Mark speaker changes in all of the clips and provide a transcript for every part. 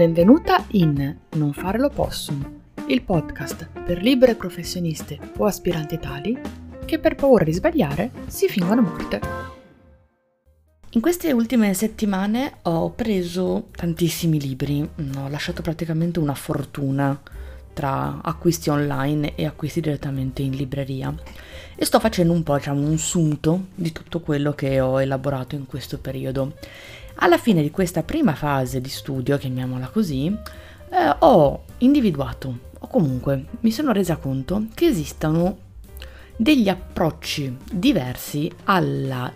Speaker 1: Benvenuta in Non fare l'opossum, il podcast per libere professioniste o aspiranti tali che per paura di sbagliare si fingono morte. In queste ultime settimane ho preso tantissimi libri, ho lasciato praticamente una fortuna tra acquisti online e acquisti direttamente in libreria e sto facendo un po' diciamo un sunto di tutto quello che ho elaborato in questo periodo. Alla fine di questa prima fase di studio, chiamiamola così, eh, ho individuato o comunque mi sono resa conto che esistono degli approcci diversi alla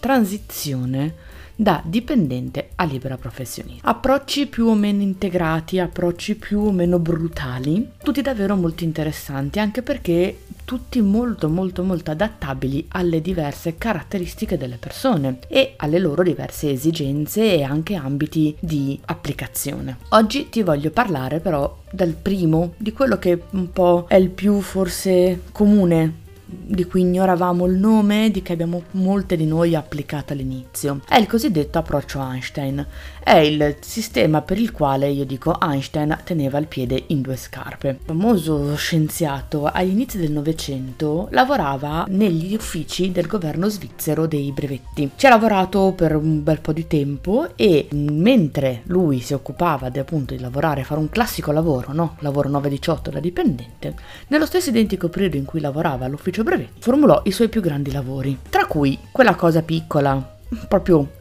Speaker 1: transizione da dipendente a libera professionista. Approcci più o meno integrati, approcci più o meno brutali, tutti davvero molto interessanti, anche perché tutti molto molto molto adattabili alle diverse caratteristiche delle persone e alle loro diverse esigenze e anche ambiti di applicazione. Oggi ti voglio parlare però del primo, di quello che un po' è il più forse comune di cui ignoravamo il nome, di che abbiamo molte di noi applicate all'inizio. È il cosiddetto approccio Einstein. È il sistema per il quale io dico Einstein teneva il piede in due scarpe. Il famoso scienziato agli inizi del Novecento lavorava negli uffici del governo svizzero dei brevetti. Ci ha lavorato per un bel po' di tempo e mentre lui si occupava di, appunto di lavorare, fare un classico lavoro, no? Lavoro 9-18 da dipendente, nello stesso identico periodo in cui lavorava all'ufficio ufficio brevetti, formulò i suoi più grandi lavori, tra cui quella cosa piccola, proprio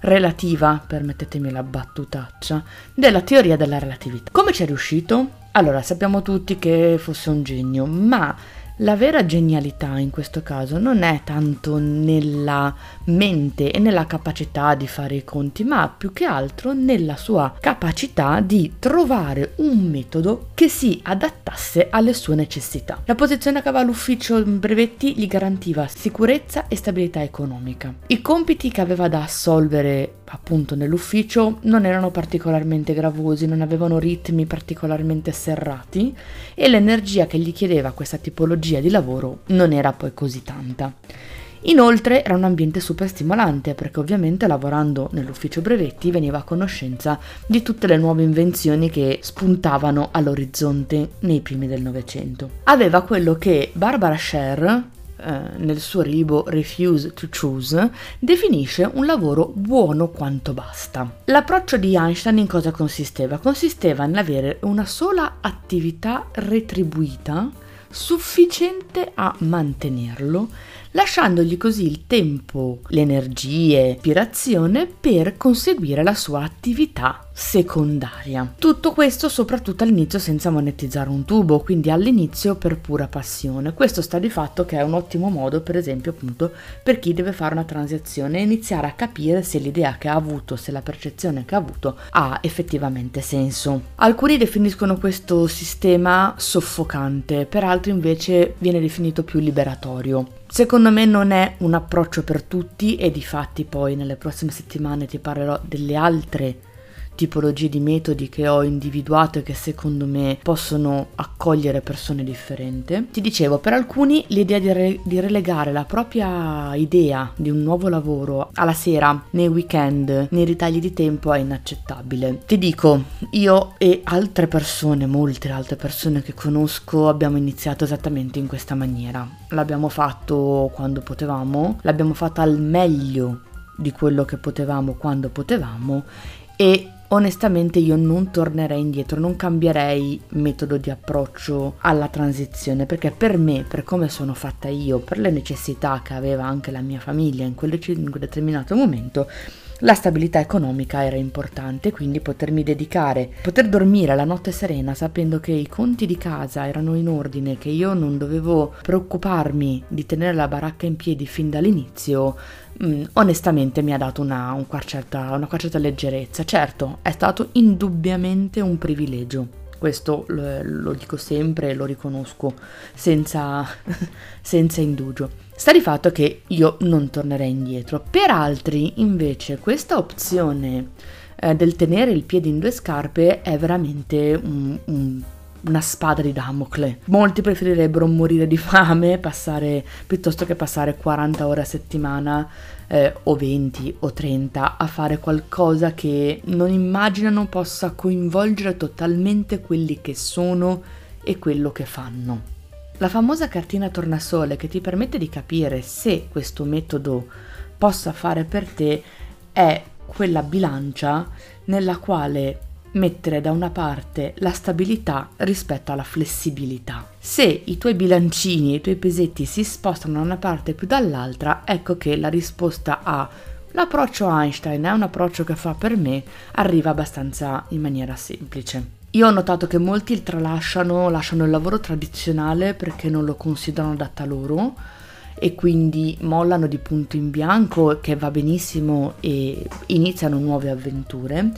Speaker 1: relativa, permettetemi la battutaccia, della teoria della relatività. Come ci è riuscito? Allora, sappiamo tutti che fosse un genio, ma la vera genialità in questo caso non è tanto nella mente e nella capacità di fare i conti, ma più che altro nella sua capacità di trovare un metodo che si adattasse alle sue necessità. La posizione che aveva l'ufficio brevetti gli garantiva sicurezza e stabilità economica. I compiti che aveva da assolvere appunto nell'ufficio non erano particolarmente gravosi, non avevano ritmi particolarmente serrati e l'energia che gli chiedeva questa tipologia di lavoro non era poi così tanta. Inoltre era un ambiente super stimolante perché ovviamente lavorando nell'ufficio brevetti veniva a conoscenza di tutte le nuove invenzioni che spuntavano all'orizzonte nei primi del Novecento. Aveva quello che Barbara Sher, eh, nel suo libro Refuse to Choose, definisce un lavoro buono quanto basta. L'approccio di Einstein in cosa consisteva? Consisteva nell'avere una sola attività retribuita sufficiente a mantenerlo lasciandogli così il tempo, le energie, l'ispirazione per conseguire la sua attività secondaria. Tutto questo soprattutto all'inizio senza monetizzare un tubo, quindi all'inizio per pura passione. Questo sta di fatto che è un ottimo modo, per esempio, appunto, per chi deve fare una transazione e iniziare a capire se l'idea che ha avuto, se la percezione che ha avuto ha effettivamente senso. Alcuni definiscono questo sistema soffocante, per altri invece viene definito più liberatorio. Secondo me non è un approccio per tutti e di fatti poi nelle prossime settimane ti parlerò delle altre tipologie di metodi che ho individuato e che secondo me possono accogliere persone differenti. Ti dicevo, per alcuni l'idea di, re- di relegare la propria idea di un nuovo lavoro alla sera, nei weekend, nei ritagli di tempo è inaccettabile. Ti dico, io e altre persone, molte altre persone che conosco, abbiamo iniziato esattamente in questa maniera. L'abbiamo fatto quando potevamo, l'abbiamo fatto al meglio di quello che potevamo quando potevamo e onestamente io non tornerei indietro, non cambierei metodo di approccio alla transizione perché per me, per come sono fatta io, per le necessità che aveva anche la mia famiglia in quel, in quel determinato momento, la stabilità economica era importante, quindi potermi dedicare, poter dormire la notte serena sapendo che i conti di casa erano in ordine, che io non dovevo preoccuparmi di tenere la baracca in piedi fin dall'inizio, mm, onestamente mi ha dato una, un certa, una certa leggerezza. Certo, è stato indubbiamente un privilegio questo lo, lo, dico sempre e lo riconosco senza, senza indugio. Sta di fatto che io non tornerei indietro. Per altri, invece, questa opzione eh, del tenere il piede in due scarpe è veramente un, un una spada di Damocle. Molti preferirebbero morire di fame passare, piuttosto che passare 40 ore a settimana eh, o 20 o 30 a fare qualcosa che non immaginano possa coinvolgere totalmente quelli che sono e quello che fanno. La famosa cartina tornasole che ti permette di capire se questo metodo possa fare per te è quella bilancia nella quale mettere da una parte la stabilità rispetto alla flessibilità. Se i tuoi bilancini e i tuoi pesetti si spostano da una parte più dall'altra, ecco che la risposta a l'approccio Einstein è un approccio che fa per me arriva abbastanza in maniera semplice. Io ho notato che molti tralasciano, lasciano il lavoro tradizionale perché non lo considerano adatta loro e quindi mollano di punto in bianco che va benissimo e iniziano nuove avventure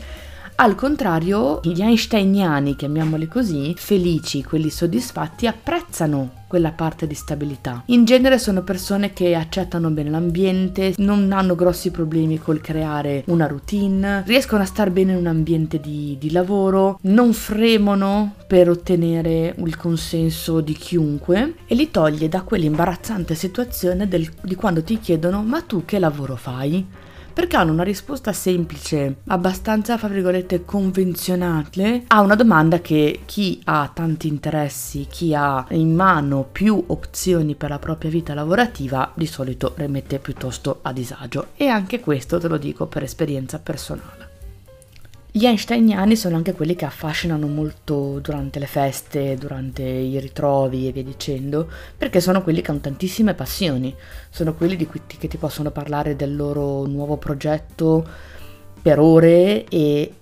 Speaker 1: al contrario, gli einsteiniani, chiamiamoli così, felici, quelli soddisfatti, apprezzano quella parte di stabilità. In genere sono persone che accettano bene l'ambiente, non hanno grossi problemi col creare una routine, riescono a star bene in un ambiente di, di lavoro, non fremono per ottenere il consenso di chiunque e li toglie da quell'imbarazzante situazione del, di quando ti chiedono ma tu che lavoro fai? Perché hanno una risposta semplice, abbastanza, fra virgolette, convenzionale a una domanda che chi ha tanti interessi, chi ha in mano più opzioni per la propria vita lavorativa, di solito rimette piuttosto a disagio. E anche questo te lo dico per esperienza personale. Gli einsteiniani sono anche quelli che affascinano molto durante le feste, durante i ritrovi e via dicendo, perché sono quelli che hanno tantissime passioni, sono quelli di cui ti, che ti possono parlare del loro nuovo progetto per ore e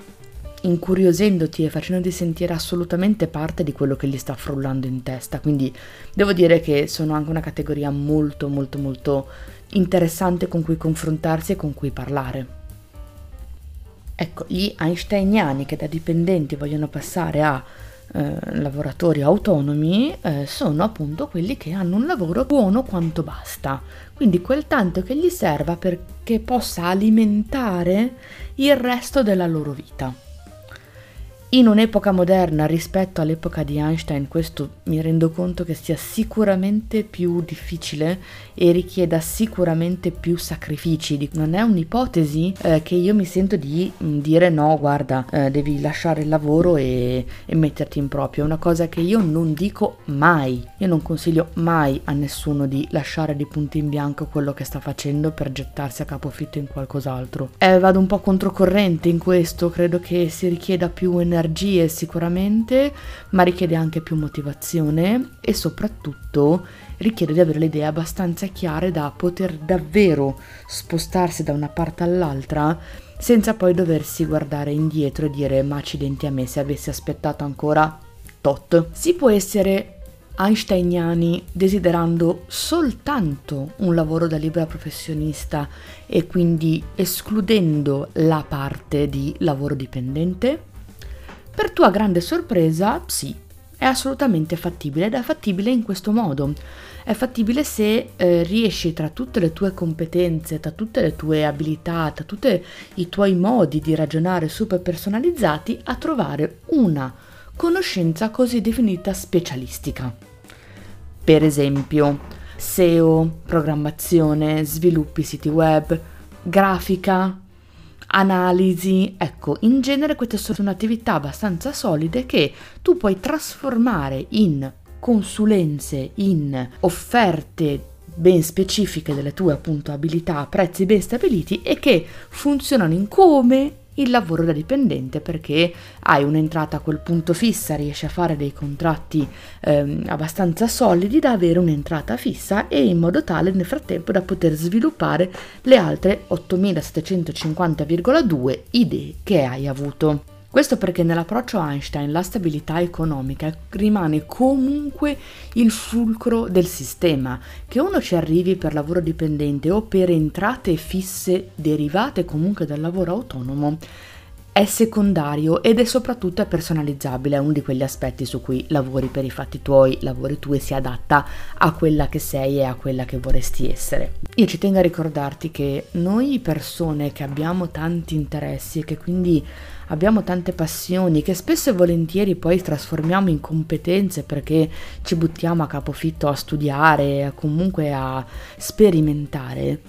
Speaker 1: incuriosendoti e facendoti sentire assolutamente parte di quello che gli sta frullando in testa. Quindi devo dire che sono anche una categoria molto molto molto interessante con cui confrontarsi e con cui parlare. Ecco, gli einsteiniani che da dipendenti vogliono passare a eh, lavoratori autonomi eh, sono appunto quelli che hanno un lavoro buono quanto basta, quindi quel tanto che gli serva perché possa alimentare il resto della loro vita. In un'epoca moderna rispetto all'epoca di Einstein questo mi rendo conto che sia sicuramente più difficile e richieda sicuramente più sacrifici. Non è un'ipotesi eh, che io mi sento di mm, dire no, guarda, eh, devi lasciare il lavoro e, e metterti in proprio. È una cosa che io non dico mai. Io non consiglio mai a nessuno di lasciare di punto in bianco quello che sta facendo per gettarsi a capofitto in qualcos'altro. Eh, vado un po' controcorrente in questo, credo che si richieda più energia energie sicuramente, ma richiede anche più motivazione e soprattutto richiede di avere le idee abbastanza chiare da poter davvero spostarsi da una parte all'altra senza poi doversi guardare indietro e dire ma accidenti a me se avessi aspettato ancora tot. Si può essere einsteiniani desiderando soltanto un lavoro da libera professionista e quindi escludendo la parte di lavoro dipendente? Per tua grande sorpresa, sì, è assolutamente fattibile ed è fattibile in questo modo. È fattibile se eh, riesci tra tutte le tue competenze, tra tutte le tue abilità, tra tutti i tuoi modi di ragionare super personalizzati a trovare una conoscenza così definita specialistica. Per esempio, SEO, programmazione, sviluppi siti web, grafica, analisi, ecco, in genere queste sono attività abbastanza solide che tu puoi trasformare in consulenze, in offerte ben specifiche delle tue appunto abilità a prezzi ben stabiliti e che funzionano in come il lavoro da dipendente perché hai un'entrata a quel punto fissa, riesci a fare dei contratti ehm, abbastanza solidi da avere un'entrata fissa e in modo tale nel frattempo da poter sviluppare le altre 8750,2 idee che hai avuto. Questo perché nell'approccio Einstein la stabilità economica rimane comunque il fulcro del sistema. Che uno ci arrivi per lavoro dipendente o per entrate fisse derivate comunque dal lavoro autonomo è secondario ed è soprattutto personalizzabile, è uno di quegli aspetti su cui lavori per i fatti tuoi, lavori tu e si adatta a quella che sei e a quella che vorresti essere. Io ci tengo a ricordarti che noi persone che abbiamo tanti interessi e che quindi abbiamo tante passioni che spesso e volentieri poi trasformiamo in competenze perché ci buttiamo a capofitto a studiare, comunque a sperimentare,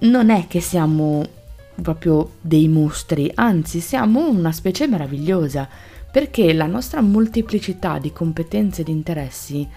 Speaker 1: non è che siamo proprio dei mostri, anzi siamo una specie meravigliosa, perché la nostra molteplicità di competenze e di interessi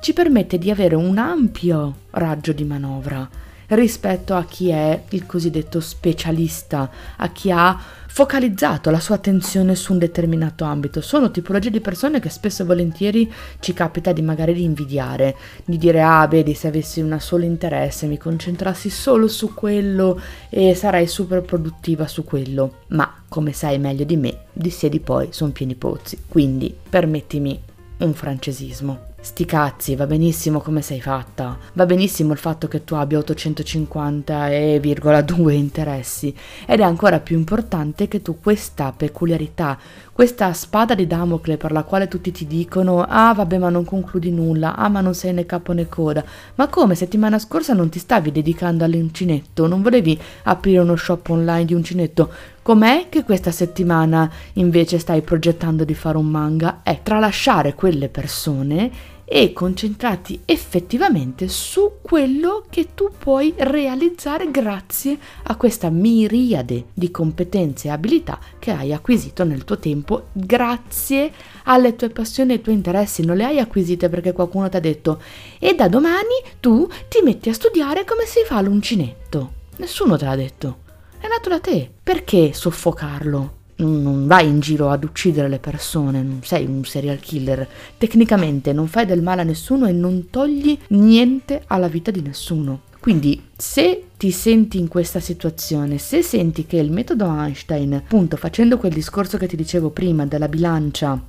Speaker 1: ci permette di avere un ampio raggio di manovra rispetto a chi è il cosiddetto specialista, a chi ha focalizzato la sua attenzione su un determinato ambito. Sono tipologie di persone che spesso e volentieri ci capita di magari di invidiare, di dire ah vedi se avessi un solo interesse mi concentrassi solo su quello e sarei super produttiva su quello. Ma come sai meglio di me, di sé di poi sono pieni pozzi. Quindi permettimi un francesismo. Sti cazzi, va benissimo come sei fatta, va benissimo il fatto che tu abbia 850,2 interessi. Ed è ancora più importante che tu questa peculiarità, questa spada di Damocle per la quale tutti ti dicono ah vabbè ma non concludi nulla, ah ma non sei né capo né coda, ma come settimana scorsa non ti stavi dedicando all'uncinetto, non volevi aprire uno shop online di uncinetto, Com'è che questa settimana invece stai progettando di fare un manga? È tralasciare quelle persone e concentrarti effettivamente su quello che tu puoi realizzare grazie a questa miriade di competenze e abilità che hai acquisito nel tuo tempo grazie alle tue passioni e ai tuoi interessi. Non le hai acquisite perché qualcuno ti ha detto e da domani tu ti metti a studiare come si fa l'uncinetto. Nessuno te l'ha detto. È nato da te. Perché soffocarlo non vai in giro ad uccidere le persone, non sei un serial killer. Tecnicamente non fai del male a nessuno e non togli niente alla vita di nessuno. Quindi se ti senti in questa situazione, se senti che il metodo Einstein, appunto facendo quel discorso che ti dicevo prima della bilancia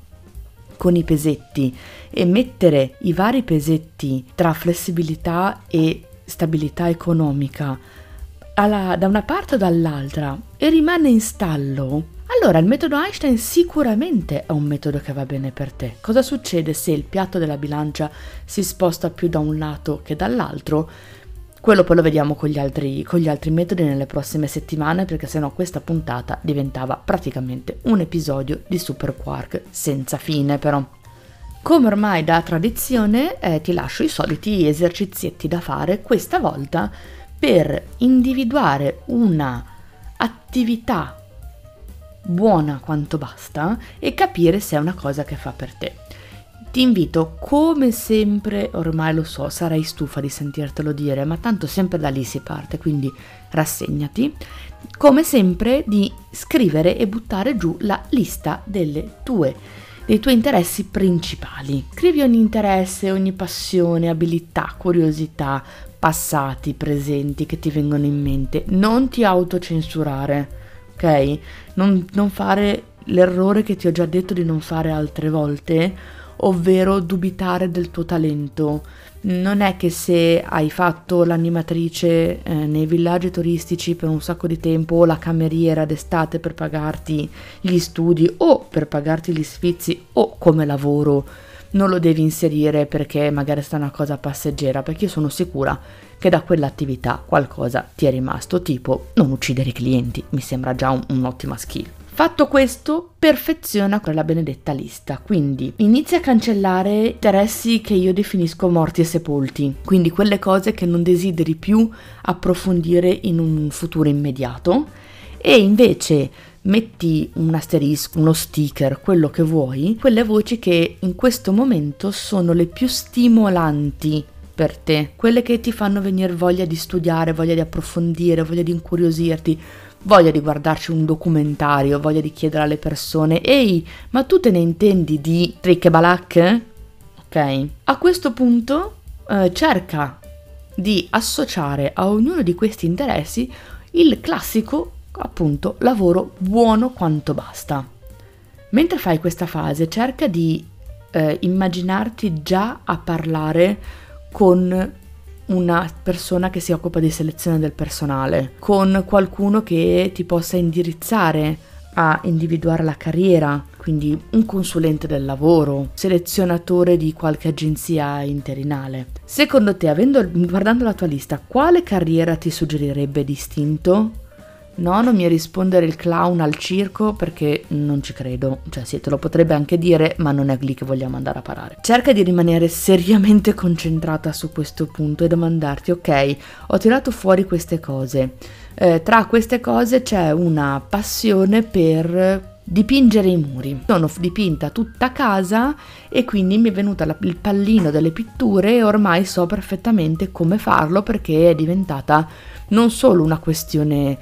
Speaker 1: con i pesetti e mettere i vari pesetti tra flessibilità e stabilità economica alla, da una parte o dall'altra e rimane in stallo, allora il metodo Einstein sicuramente è un metodo che va bene per te. Cosa succede se il piatto della bilancia si sposta più da un lato che dall'altro? Quello poi lo vediamo con gli altri, con gli altri metodi nelle prossime settimane perché sennò questa puntata diventava praticamente un episodio di Super Quark senza fine però. Come ormai da tradizione eh, ti lascio i soliti esercizietti da fare, questa volta per individuare una attività buona quanto basta e capire se è una cosa che fa per te. Ti invito, come sempre, ormai lo so, sarai stufa di sentirtelo dire, ma tanto sempre da lì si parte, quindi rassegnati, come sempre di scrivere e buttare giù la lista tue, dei tuoi interessi principali. Scrivi ogni interesse, ogni passione, abilità, curiosità, passati, presenti che ti vengono in mente. Non ti autocensurare ok? Non, non fare l'errore che ti ho già detto di non fare altre volte, ovvero dubitare del tuo talento. Non è che se hai fatto l'animatrice eh, nei villaggi turistici per un sacco di tempo o la cameriera d'estate per pagarti gli studi o per pagarti gli sfizi o come lavoro non lo devi inserire perché magari sta una cosa passeggera, perché io sono sicura che da quell'attività qualcosa ti è rimasto, tipo non uccidere i clienti, mi sembra già un, un'ottima skill. Fatto questo, perfeziona quella benedetta lista, quindi inizia a cancellare interessi che io definisco morti e sepolti, quindi quelle cose che non desideri più approfondire in un futuro immediato e invece metti un asterisco, uno sticker, quello che vuoi, quelle voci che in questo momento sono le più stimolanti per te, quelle che ti fanno venire voglia di studiare, voglia di approfondire, voglia di incuriosirti, voglia di guardarci un documentario, voglia di chiedere alle persone ehi, ma tu te ne intendi di trick e balacche? Ok? A questo punto eh, cerca di associare a ognuno di questi interessi il classico appunto lavoro buono quanto basta. Mentre fai questa fase cerca di eh, immaginarti già a parlare con una persona che si occupa di selezione del personale, con qualcuno che ti possa indirizzare a individuare la carriera, quindi un consulente del lavoro, selezionatore di qualche agenzia interinale. Secondo te, avendo, guardando la tua lista, quale carriera ti suggerirebbe distinto? No, non mi rispondere il clown al circo perché non ci credo. Cioè, sì, te lo potrebbe anche dire, ma non è lì che vogliamo andare a parare. Cerca di rimanere seriamente concentrata su questo punto e domandarti, ok, ho tirato fuori queste cose. Eh, tra queste cose c'è una passione per dipingere i muri. Sono dipinta tutta casa e quindi mi è venuto il pallino delle pitture e ormai so perfettamente come farlo perché è diventata non solo una questione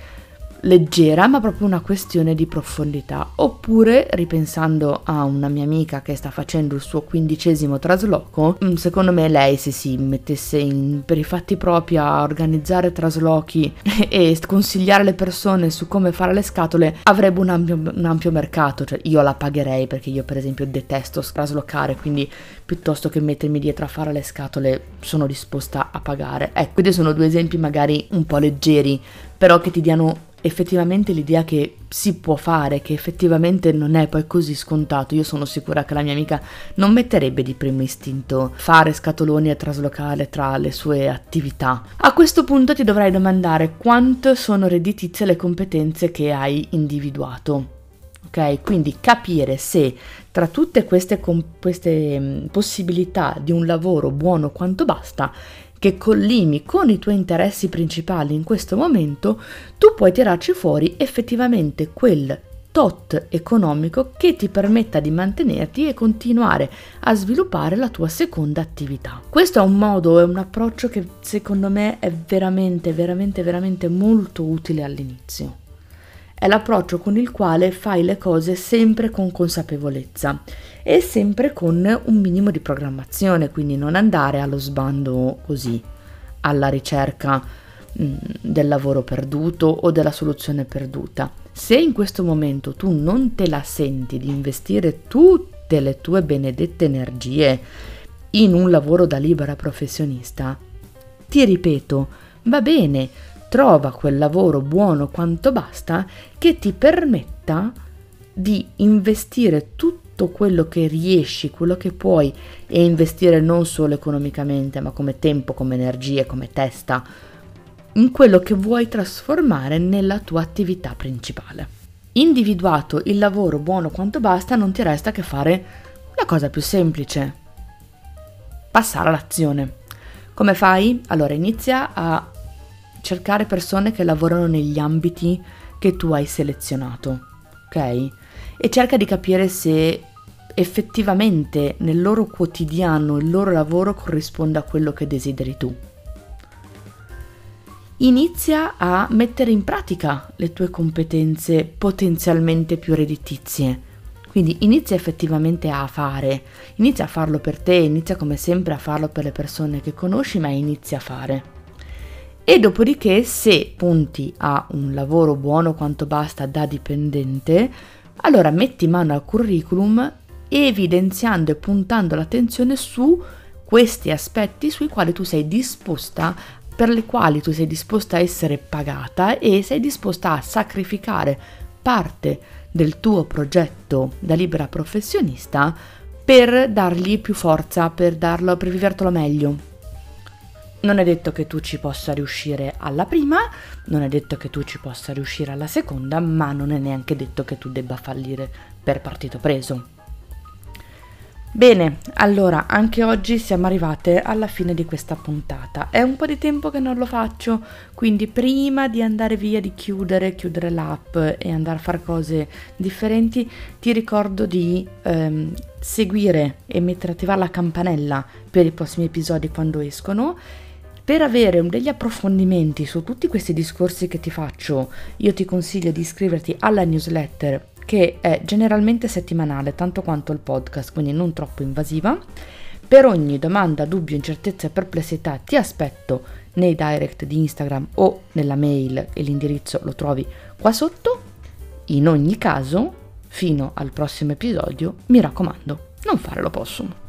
Speaker 1: leggera, ma proprio una questione di profondità. Oppure, ripensando a una mia amica che sta facendo il suo quindicesimo trasloco, mm, secondo me lei se si mettesse in, per i fatti propri a organizzare traslochi e consigliare le persone su come fare le scatole, avrebbe un ampio, un ampio mercato. Cioè, io la pagherei perché io, per esempio, detesto traslocare, quindi piuttosto che mettermi dietro a fare le scatole, sono disposta a pagare. Ecco, questi sono due esempi magari un po' leggeri, però che ti diano effettivamente l'idea che si può fare, che effettivamente non è poi così scontato. Io sono sicura che la mia amica non metterebbe di primo istinto fare scatoloni e traslocare tra le sue attività. A questo punto ti dovrai domandare quanto sono redditizie le competenze che hai individuato. Ok, quindi capire se tra tutte queste, queste possibilità di un lavoro buono quanto basta che collimi con i tuoi interessi principali in questo momento, tu puoi tirarci fuori effettivamente quel tot economico che ti permetta di mantenerti e continuare a sviluppare la tua seconda attività. Questo è un modo, è un approccio che secondo me è veramente, veramente, veramente molto utile all'inizio. È l'approccio con il quale fai le cose sempre con consapevolezza e sempre con un minimo di programmazione, quindi non andare allo sbando così, alla ricerca mm, del lavoro perduto o della soluzione perduta. Se in questo momento tu non te la senti di investire tutte le tue benedette energie in un lavoro da libera professionista, ti ripeto, va bene, trova quel lavoro buono quanto basta che ti permetta di investire tutto quello che riesci, quello che puoi e investire non solo economicamente, ma come tempo, come energie, come testa, in quello che vuoi trasformare nella tua attività principale. Individuato il lavoro buono quanto basta, non ti resta che fare la cosa più semplice, passare all'azione. Come fai? Allora inizia a cercare persone che lavorano negli ambiti che tu hai selezionato, ok? E cerca di capire se effettivamente nel loro quotidiano il loro lavoro corrisponde a quello che desideri tu. Inizia a mettere in pratica le tue competenze potenzialmente più redditizie. Quindi inizia effettivamente a fare, inizia a farlo per te, inizia come sempre a farlo per le persone che conosci, ma inizia a fare. E dopodiché, se punti a un lavoro buono quanto basta da dipendente, allora metti mano al curriculum evidenziando e puntando l'attenzione su questi aspetti sui quali tu sei disposta per le quali tu sei disposta a essere pagata e sei disposta a sacrificare parte del tuo progetto da libera professionista per dargli più forza, per darlo, per vivertelo meglio. Non è detto che tu ci possa riuscire alla prima, non è detto che tu ci possa riuscire alla seconda, ma non è neanche detto che tu debba fallire per partito preso. Bene, allora anche oggi siamo arrivate alla fine di questa puntata. È un po' di tempo che non lo faccio, quindi prima di andare via, di chiudere, chiudere l'app e andare a fare cose differenti, ti ricordo di ehm, seguire e mettere attivare la campanella per i prossimi episodi quando escono per avere degli approfondimenti su tutti questi discorsi che ti faccio, io ti consiglio di iscriverti alla newsletter che è generalmente settimanale, tanto quanto il podcast, quindi non troppo invasiva. Per ogni domanda, dubbio, incertezza e perplessità ti aspetto nei direct di Instagram o nella mail e l'indirizzo lo trovi qua sotto. In ogni caso, fino al prossimo episodio, mi raccomando, non fare l'opossum.